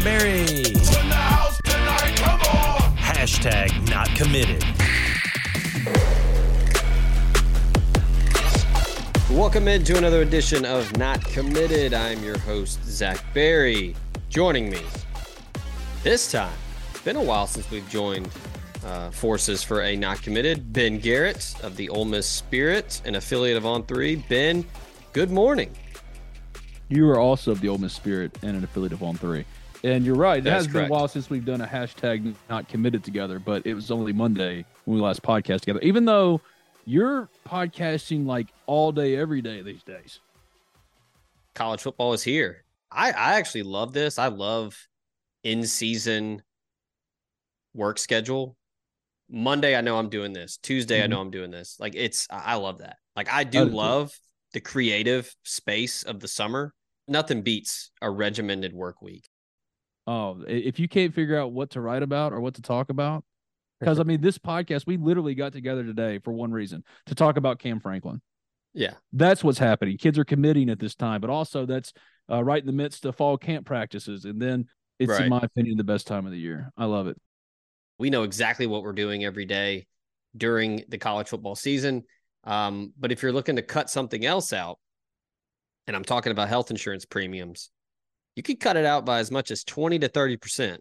Got Larry. the house tonight. Come on. Hashtag not committed. Welcome into another edition of Not Committed. I'm your host, Zach Berry. Joining me this time, it's been a while since we've joined uh, forces for a Not Committed. Ben Garrett of the Ole Miss Spirit, an affiliate of On Three. Ben, good morning. You are also of the Ole Miss Spirit and an affiliate of On Three. And you're right. It That's has been a while since we've done a hashtag not committed together, but it was only Monday when we last podcast together. Even though you're podcasting like all day, every day these days. College football is here. I, I actually love this. I love in season work schedule. Monday, I know I'm doing this. Tuesday, I Mhm. know I'm doing this. Like it's, I I love that. Like I do I love the creative space of the summer. Nothing beats a regimented work week. Oh, if you can't figure out what to write about or what to talk about, because I mean, this podcast, we literally got together today for one reason to talk about Cam Franklin. Yeah. That's what's happening. Kids are committing at this time, but also that's uh, right in the midst of fall camp practices. And then it's, Right. in my opinion, the best time of the year. I love it. We know exactly what we're doing every day during the college football season. Um, but if you're looking to cut something else out, and I'm talking about health insurance premiums, you could cut it out by as much as 20 to 30%.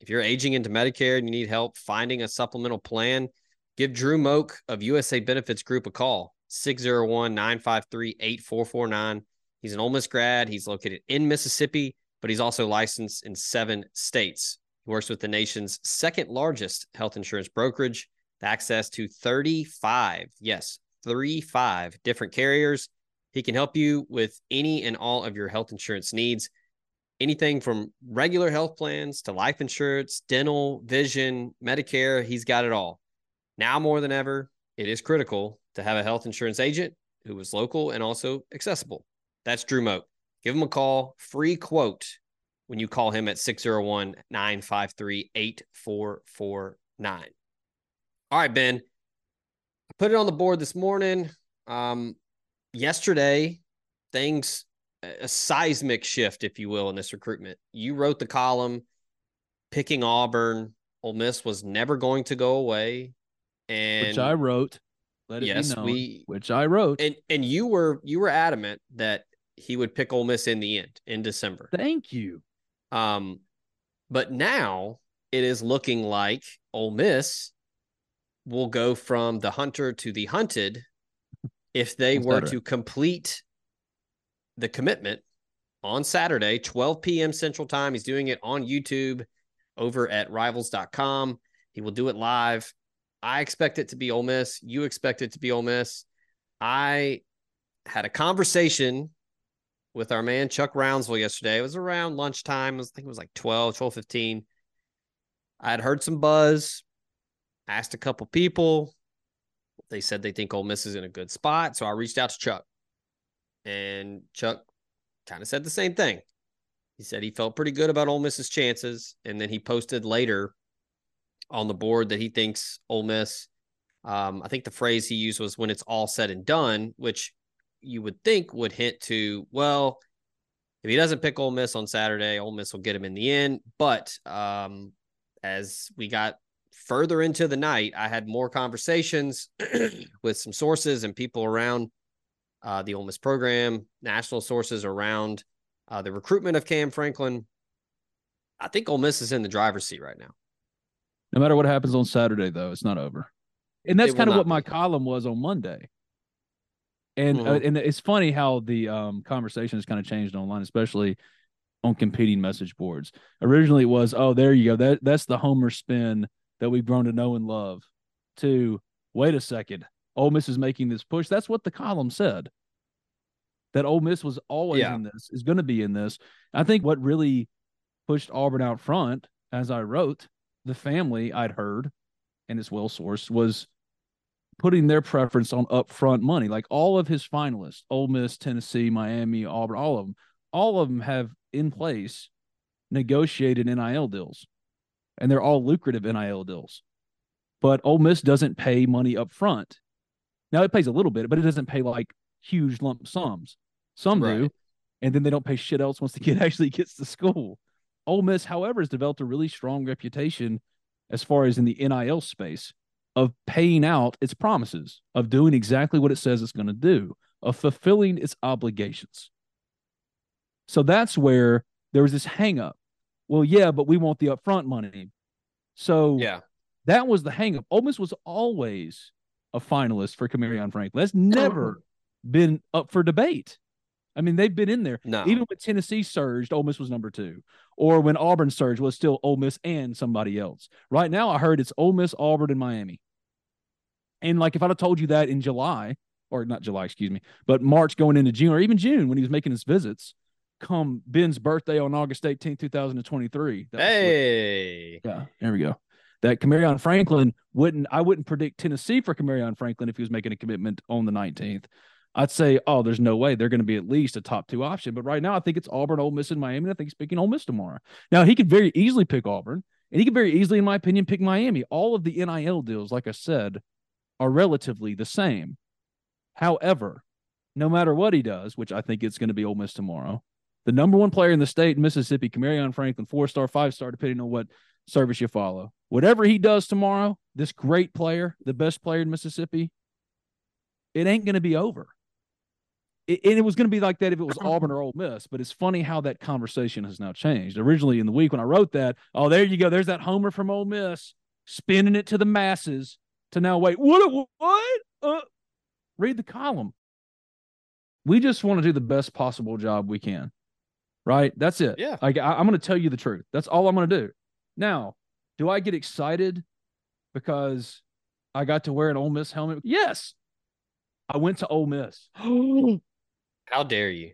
If you're aging into Medicare and you need help finding a supplemental plan, give Drew Moak of USA Benefits Group a call, 601 953 8449. He's an Ole Miss grad. He's located in Mississippi, but he's also licensed in seven states. He works with the nation's second largest health insurance brokerage, access to 35, yes, 35 different carriers. He can help you with any and all of your health insurance needs. Anything from regular health plans to life insurance, dental, vision, Medicare, he's got it all. Now more than ever, it is critical to have a health insurance agent who is local and also accessible. That's Drew Moak. Give him a call, free quote when you call him at 601 953 8449. All right, Ben. I put it on the board this morning. Um, yesterday, things, a seismic shift, if you will, in this recruitment. You wrote the column picking Auburn. Ole Miss was never going to go away. And which I wrote. Let it yes, be known, we which I wrote. and and you were you were adamant that he would pick Ole Miss in the end in December. Thank you. Um, but now it is looking like Ole Miss will go from the hunter to the hunted if they On were Saturday. to complete the commitment on Saturday, 12 p.m. Central Time. He's doing it on YouTube over at rivals.com. He will do it live. I expect it to be Ole Miss. You expect it to be Ole Miss. I had a conversation with our man Chuck Rounsaville yesterday. It was around lunchtime. I think it was like 12, 12 15. I had heard some buzz, asked a couple people. They said they think Ole Miss is in a good spot. So I reached out to Chuck. And Chuck kind of said the same thing. He said he felt pretty good about Ole Miss's chances. And then he posted later on the board that he thinks Ole Miss, um, I think the phrase he used was when it's all said and done, which you would think would hint to, well, if he doesn't pick Ole Miss on Saturday, Ole Miss will get him in the end. But um, as we got further into the night, I had more conversations with some sources and people around uh, the Ole Miss program, national sources around uh, the recruitment of Cam Franklin. I think Ole Miss is in the driver's seat right now. No matter what happens on Saturday, though, it's not over. And that's kind of what my column was on Monday. And uh, Mhm. and it's funny how the um, conversation has kind of changed online, especially on competing message boards. Originally, it was, "Oh, there you go. That that's the Homer spin that we've grown to know and love." To wait a second, Ole Miss is making this push. That's what the column said. that Ole Miss was always Yeah. in this, is going to be in this. I think what really pushed Auburn out front, as I wrote, the family I'd heard, and it's well sourced, was putting their preference on upfront money. Like all of his finalists, Ole Miss, Tennessee, Miami, Auburn, all of them, all of them have in place negotiated NIL deals, and they're all lucrative NIL deals. But Ole Miss doesn't pay money up front. Now it pays a little bit, but it doesn't pay like huge lump sums. Some do, and then they don't pay shit else once the kid actually gets to school. Ole Miss, however, has developed a really strong reputation as far as in the NIL space of paying out its promises, of doing exactly what it says it's going to do, of fulfilling its obligations. So that's where there was this hangup. Well, yeah, but we want the upfront money. So Yeah. that was the hangup. Ole Miss was always a finalist for Kamarion Franklin. That's never been up for debate. I mean, they've been in there. No. Even when Tennessee surged, Ole Miss was number two. Or when Auburn surged, was still Ole Miss and somebody else. Right now, I heard it's Ole Miss, Auburn, and Miami. And like if I'd have told you that in July, or not July, excuse me, but March going into June, or even June when he was making his visits, come Ben's birthday on August 18, 2023. that was what- Hey. yeah, there we go. That Kamarion Franklin wouldn't I wouldn't predict Tennessee for Kamarion Franklin if he was making a commitment on the 19th. I'd say, oh, there's no way they're going to be at least a top two option. But right now, I think it's Auburn, Ole Miss, and Miami. and I think he's picking Ole Miss tomorrow. Now he could very easily pick Auburn, and he could very easily, in my opinion, pick Miami. All of the NIL deals, like I said, are relatively the same. However, no matter what he does, which I think it's going to be Ole Miss tomorrow, the number one player in the state, in Mississippi, Kamarion Franklin, four star, five star, depending on what service you follow. Whatever he does tomorrow, this great player, the best player in Mississippi, it ain't going to be over. It, and it was going to be like that if it was Auburn or Ole Miss, but it's funny how that conversation has now changed. Originally in the week when I wrote that, oh, there you go. There's that homer from Ole Miss spinning it to the masses to now wait. What? What? Uh, read the column. We just want to do the best possible job we can. Right? That's it. Yeah. Like I, I'm going to tell you the truth. That's all I'm going to do. Now, do I get excited because I got to wear an Ole Miss helmet? Yes. I went to Ole Miss. How dare you?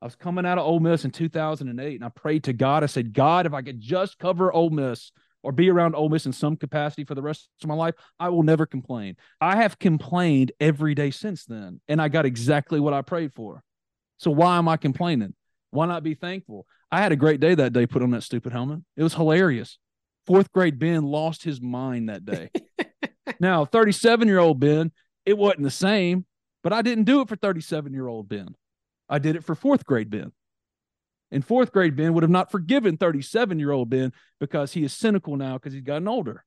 I was coming out of Ole Miss in 2008, and I prayed to God. I said, God, if I could just cover Ole Miss or be around Ole Miss in some capacity for the rest of my life, I will never complain. I have complained every day since then, and I got exactly what I prayed for. So why am I complaining? Why not be thankful? I had a great day that day. Put on that stupid helmet. It was hilarious. Fourth grade Ben lost his mind that day. now, 37 year old Ben, it wasn't the same, but I didn't do it for 37 year old Ben. I did it for fourth grade Ben. And fourth grade Ben would have not forgiven 37 year old Ben because he is cynical now because he's gotten older.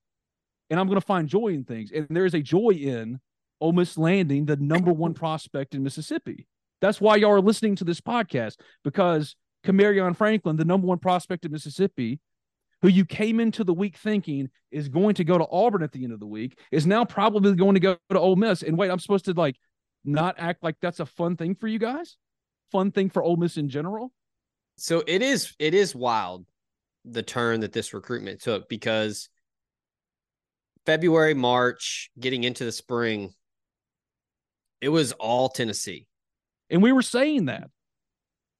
And I'm going to find joy in things. And there is a joy in Ole Miss landing the number one prospect in Mississippi. That's why y'all are listening to this podcast because Kamarion Franklin, the number one prospect in Mississippi, who you came into the week thinking is going to go to Auburn at the end of the week, is now probably going to go to Ole Miss. And wait, I'm supposed to like not act like that's a fun thing for you guys? Fun thing for Ole Miss in general? So it is it is wild the turn that this recruitment took because February, March, getting into the spring, it was all Tennessee. And we were saying that.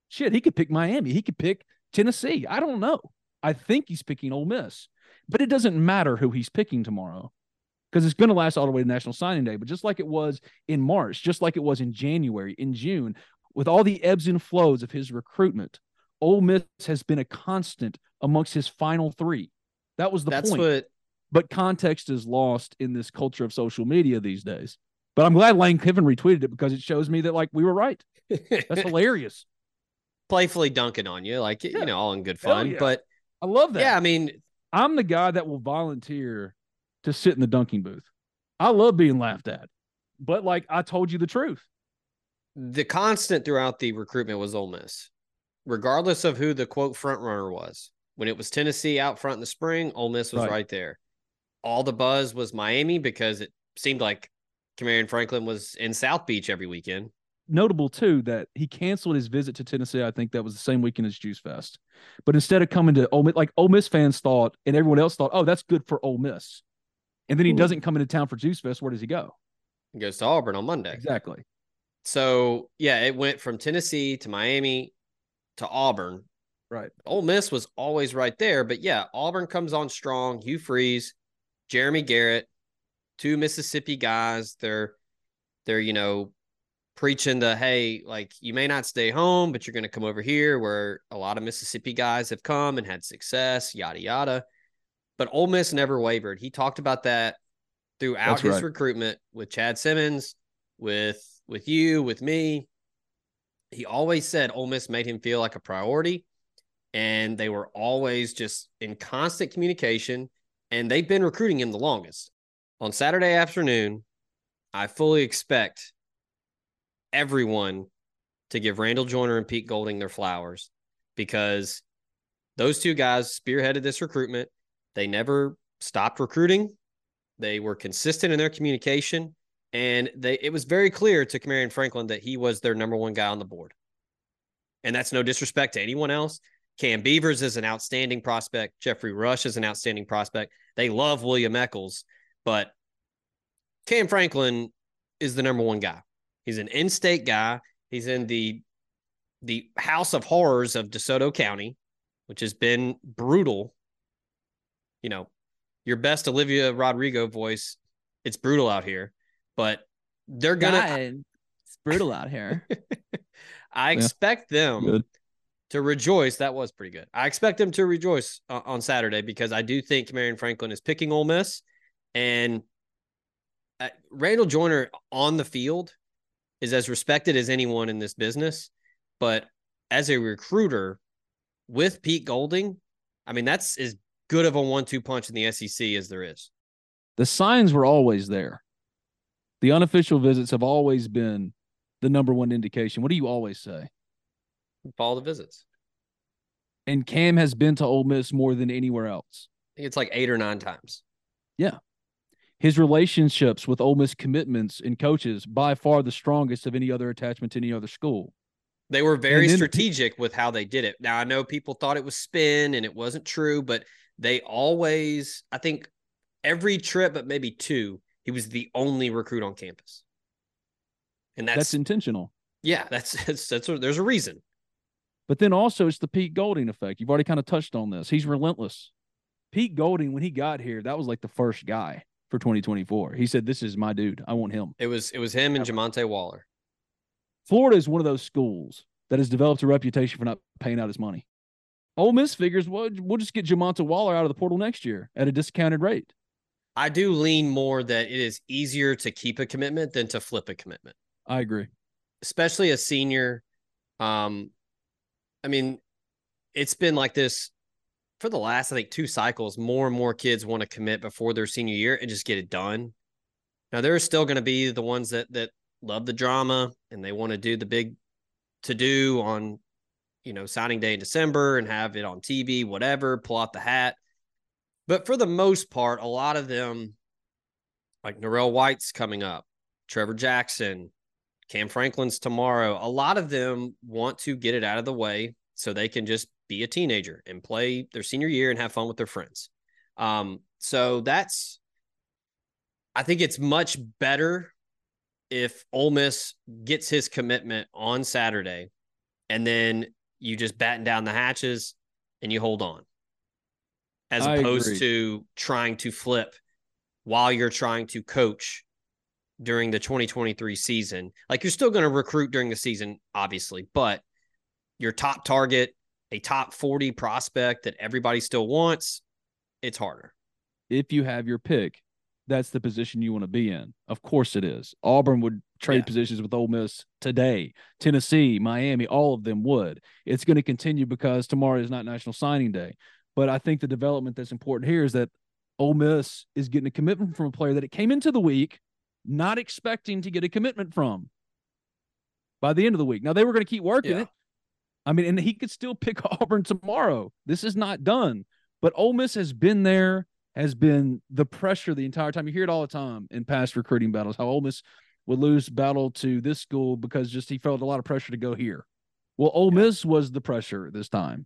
Shit, he could pick Miami. He could pick Tennessee. I don't know. I think he's picking Ole Miss, but it doesn't matter who he's picking tomorrow because it's going to last all the way to National Signing Day. But just like it was in March, just like it was in January, in June, with all the ebbs and flows of his recruitment, Ole Miss has been a constant amongst his final three. That was the That's point. what but context is lost in this culture of social media these days. But I'm glad Lane Kiffin retweeted it because it shows me that like we were right. That's hilarious. playfully dunking on you, like Yeah. you know, all in good fun. yeah. But I love that. yeah, I mean, I'm the guy that will volunteer to sit in the dunking booth. I love being laughed at. But like I told you the truth. the constant throughout the recruitment was Ole Miss, regardless of who the quote front runner was. When it was Tennessee out front in the spring, Ole Miss was Right. right, there. All the buzz was Miami because it seemed like Kamarion Franklin was in South Beach every weekend. Notable too that he canceled his visit to Tennessee. I think that was the same weekend as Juice Fest. But instead of coming to Ole Miss, like Ole Miss fans thought, and everyone else thought, oh, that's good for Ole Miss. And then he Ooh. doesn't come into town for Juice Fest. Where does he go? He goes to Auburn on Monday. Exactly. So yeah, it went from Tennessee to Miami to Auburn. Right. Ole Miss was always right there, but yeah, Auburn comes on strong. Hugh Freeze, Jeremy Garrett, two Mississippi guys. They're they're you know preaching the hey, like you may not stay home, but you're going to come over here, where a lot of Mississippi guys have come and had success. Yada yada. But Ole Miss never wavered. He talked about that throughout That's his right. recruitment with Chad Simmons, with with you, with me. He always said Ole Miss made him feel like a priority, and they were always just in constant communication. And they've been recruiting him the longest. On Saturday afternoon, I fully expect everyone to give Randall Joyner and Pete Golding their flowers because those two guys spearheaded this recruitment. They never stopped recruiting. They were consistent in their communication, and they it was very clear to Kamarion Franklin that he was their number one guy on the board. And that's no disrespect to anyone else. Cam Beavers is an outstanding prospect. Jeffrey Rush is an outstanding prospect. They love William Echoles, but Cam Franklin is the number one guy. He's an in-state guy. He's in the the house of horrors of DeSoto County, which has been brutal. You know, your best Olivia Rodrigo voice, it's brutal out here, but they're gonna God, it's brutal out here. I expect them Good. to rejoice. That was pretty good. I expect them to rejoice uh, on Saturday because I do think Marion Franklin is picking Ole Miss, and uh, Randall Joyner on the field is as respected as anyone in this business. But as a recruiter with Pete Golding, I mean that's as good of a one-two punch in the SEC as there is. The signs were always there. The unofficial visits have always been the number one indication. What do you always say? Follow the visits. And Cam has been to Ole Miss more than anywhere else. I think it's like eight or nine times. His relationships with Ole Miss commitments and coaches by far the strongest of any other attachment to any other school. They were very then strategic with how they did it. Now I know people thought it was spin and it wasn't true, but they always, I think, every trip but maybe two, he was the only recruit on campus, and that's, That's, intentional. yeah, that's that's, that's there's a reason. But then also it's the Pete Golding effect. You've already kind of touched on this. He's relentless. Pete Golding, when he got here, that was like the first guy for 2024. He said, This is my dude. I want him. It was it was him and Jamonta Waller. Florida is one of those schools that has developed a reputation for not paying out his money. Ole Miss figures, well, we'll just get Jamonta Waller out of the portal next year at a discounted rate. I do lean more that it is easier to keep a commitment than to flip a commitment. I agree. especially a senior. Um, I mean, it's been like this for the last, I think, two cycles. More and more kids want to commit before their senior year and just get it done. Now there are still going to be the ones that that love the drama and they want to do the big to do on, you know, signing day in December and have it on TV, whatever, pull out the hat. But for the most part, a lot of them, like Norrell White's coming up, Trevor Jackson, Cam Franklin's tomorrow. A lot of them want to get it out of the way so they can just be a teenager and play their senior year and have fun with their friends. Um, so that's, I think it's much better if Ole Miss gets his commitment on Saturday and then you just batten down the hatches and you hold on as I opposed agree. to trying to flip while you're trying to coach during the 2023 season. Like you're still going to recruit during the season, obviously, but your top target, a top 40 prospect that everybody still wants, it's harder. If you have your pick, that's the position you want to be in. Of course it is. Auburn would trade Yeah. positions with Ole Miss today. Tennessee, Miami, all of them would. It's going to continue because tomorrow is not National Signing Day. But I think the development that's important here is that Ole Miss is getting a commitment from a player that it came into the week not expecting to get a commitment from by the end of the week. Now they were going to keep working Yeah. it. I mean, and he could still pick Auburn tomorrow. This is not done. But Ole Miss has been there, has been the pressure the entire time. You hear it all the time in past recruiting battles, how Ole Miss would lose battle to this school because just he felt a lot of pressure to go here. Well, Ole Miss was the pressure this time.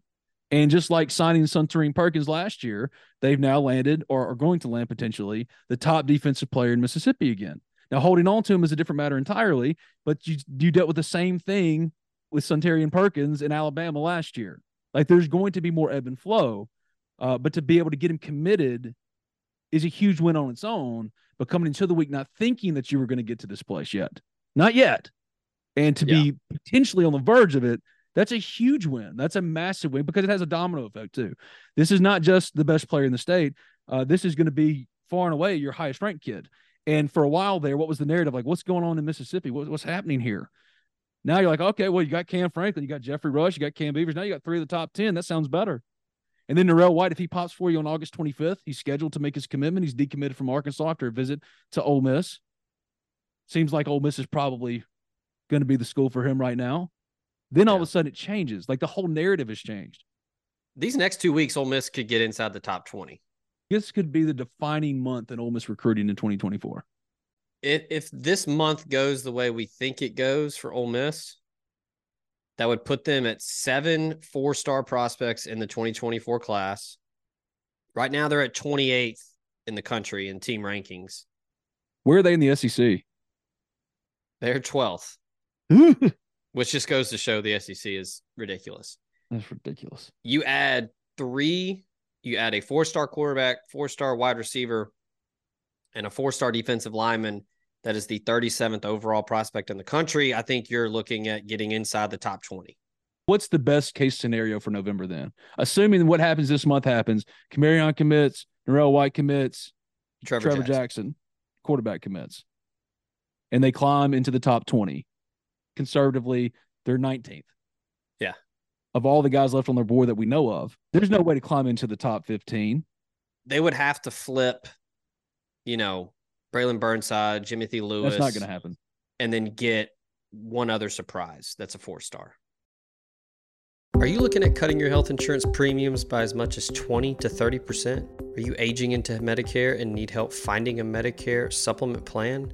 And just like signing Suntarine Perkins last year, they've now landed or are going to land potentially the top defensive player in Mississippi again. Now, holding on to him is a different matter entirely, but you you dealt with the same thing with Suntarine Perkins in Alabama last year. Like there's going to be more ebb and flow, uh, but to be able to get him committed is a huge win on its own. But coming into the week not thinking that you were going to get to this place yet, not yet, and to be potentially on the verge of it, that's a huge win. That's a massive win because it has a domino effect too. This is not just the best player in the state. Uh, this is going to be far and away your highest ranked kid. And for a while there, what was the narrative like? What's going on in Mississippi? What, what's happening here? Now you're like, okay, well, you got Cam Franklin, you got Jeffrey Rush, you got Cam Beavers. Now you got three of the top 10. That sounds better. And then Narell White, if he pops for you on August 25th, he's scheduled to make his commitment. He's decommitted from Arkansas after a visit to Ole Miss. Seems like Ole Miss is probably going to be the school for him right now. Then all Yeah. of a sudden it changes. Like the whole narrative has changed. These next two weeks, Ole Miss could get inside the top 20. This could be the defining month in Ole Miss recruiting in 2024. If, if this month goes the way we think it goes for Ole Miss, that would put them at seven four star prospects in the 2024 class. Right now, they're at 28th in the country in team rankings. Where are they in the SEC? They're 12th, which just goes to show the SEC is ridiculous. It's ridiculous. You add three, you add a four star quarterback, four star wide receiver, and a four star defensive lineman. That is the 37th overall prospect in the country. I think you're looking at getting inside the top 20. What's the best case scenario for November then? Assuming what happens this month happens, Kamarion commits, Narell White commits, Trevor, Trevor, Jackson. Jackson. quarterback commits, and they climb into the top 20. Conservatively, they're 19th. Yeah. Of all the guys left on their board that we know of, there's no way to climb into the top 15. They would have to flip, you know, Braylon Burnside, Jimothy Lewis. That's not going to happen. and then get one other surprise that's a four star. Are you looking at cutting your health insurance premiums by as much as 20 to 30%? Are you aging into Medicare and need help finding a Medicare supplement plan?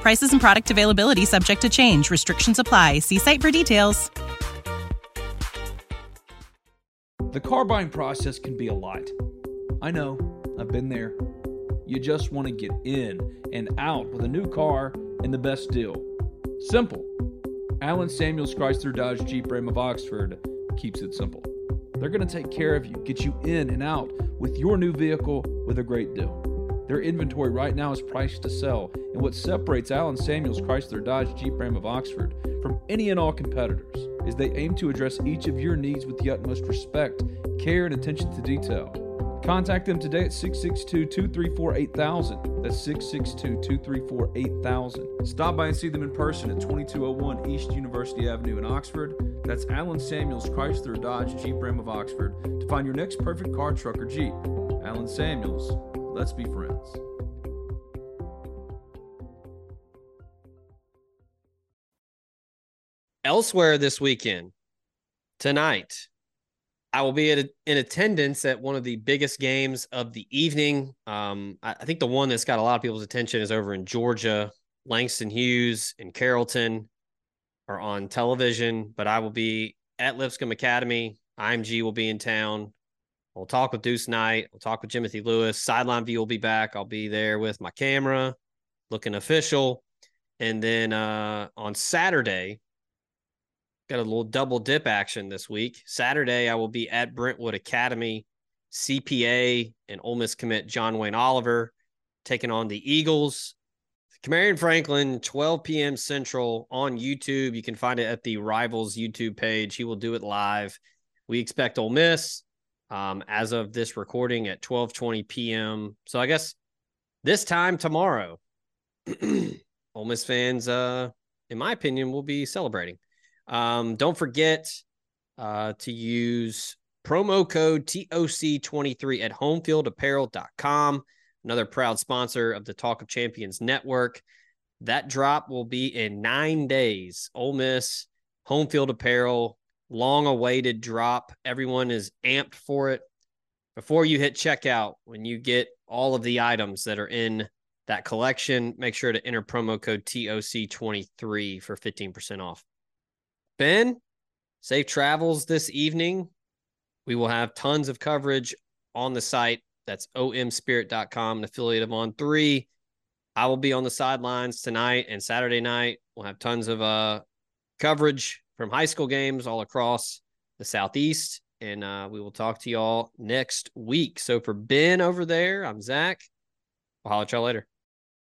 Prices and product availability subject to change. Restrictions apply. See site for details. The car buying process can be a lot. I know, I've been there. You just want to get in and out with a new car and the best deal. Simple. Allen Samuels Chrysler Dodge Jeep Ram of Oxford keeps it simple. They're going to take care of you, get you in and out with your new vehicle with a great deal. Their inventory right now is priced to sell, and what separates Allen Samuels Chrysler Dodge Jeep Ram of Oxford from any and all competitors is they aim to address each of your needs with the utmost respect, care, and attention to detail. Contact them today at 662 234 8000. That's 662 234 8000. Stop by and see them in person at 2201 East University Avenue in Oxford. That's Allen Samuels Chrysler Dodge Jeep Ram of Oxford to find your next perfect car, truck, or Jeep. Allen Samuels, let's be friends. Elsewhere this weekend, tonight, I will be at, in attendance at one of the biggest games of the evening. Um, I, I think the one that's got a lot of people's attention is over in Georgia. Langston Hughes and Carrollton are on television, but I will be at Lipscomb Academy. IMG will be in town. We'll talk with Deuce Knight. We'll talk with Timothy Lewis. Sideline view will be back. I'll be there with my camera, looking official. And then uh, on Saturday, got a little double dip action this week. Saturday, I will be at Brentwood Academy, CPA and Ole Miss commit John Wayne Oliver taking on the Eagles. Kamarion Franklin, 12 p.m. Central on YouTube. You can find it at the Rivals YouTube page. He will do it live. We expect Ole Miss um, as of this recording at 12:20 p.m. So I guess this time tomorrow, Ole Miss fans, uh, in my opinion, will be celebrating. Um, don't forget uh, to use promo code TOC23 at homefieldapparel.com another proud sponsor of the Talk of Champions Network. That drop will be in nine days. Ole Miss, home field apparel, long awaited drop. Everyone is amped for it. Before you hit checkout, when you get all of the items that are in that collection, make sure to enter promo code TOC23 for 15% off. Ben, safe travels this evening. We will have tons of coverage on the site that's omspirit.com, an affiliate of On Three. I will be on the sidelines tonight and Saturday night. We'll have tons of uh, coverage from high school games all across the Southeast. And uh, we will talk to y'all next week. So for Ben over there, I'm Zach. I'll holler at y'all later.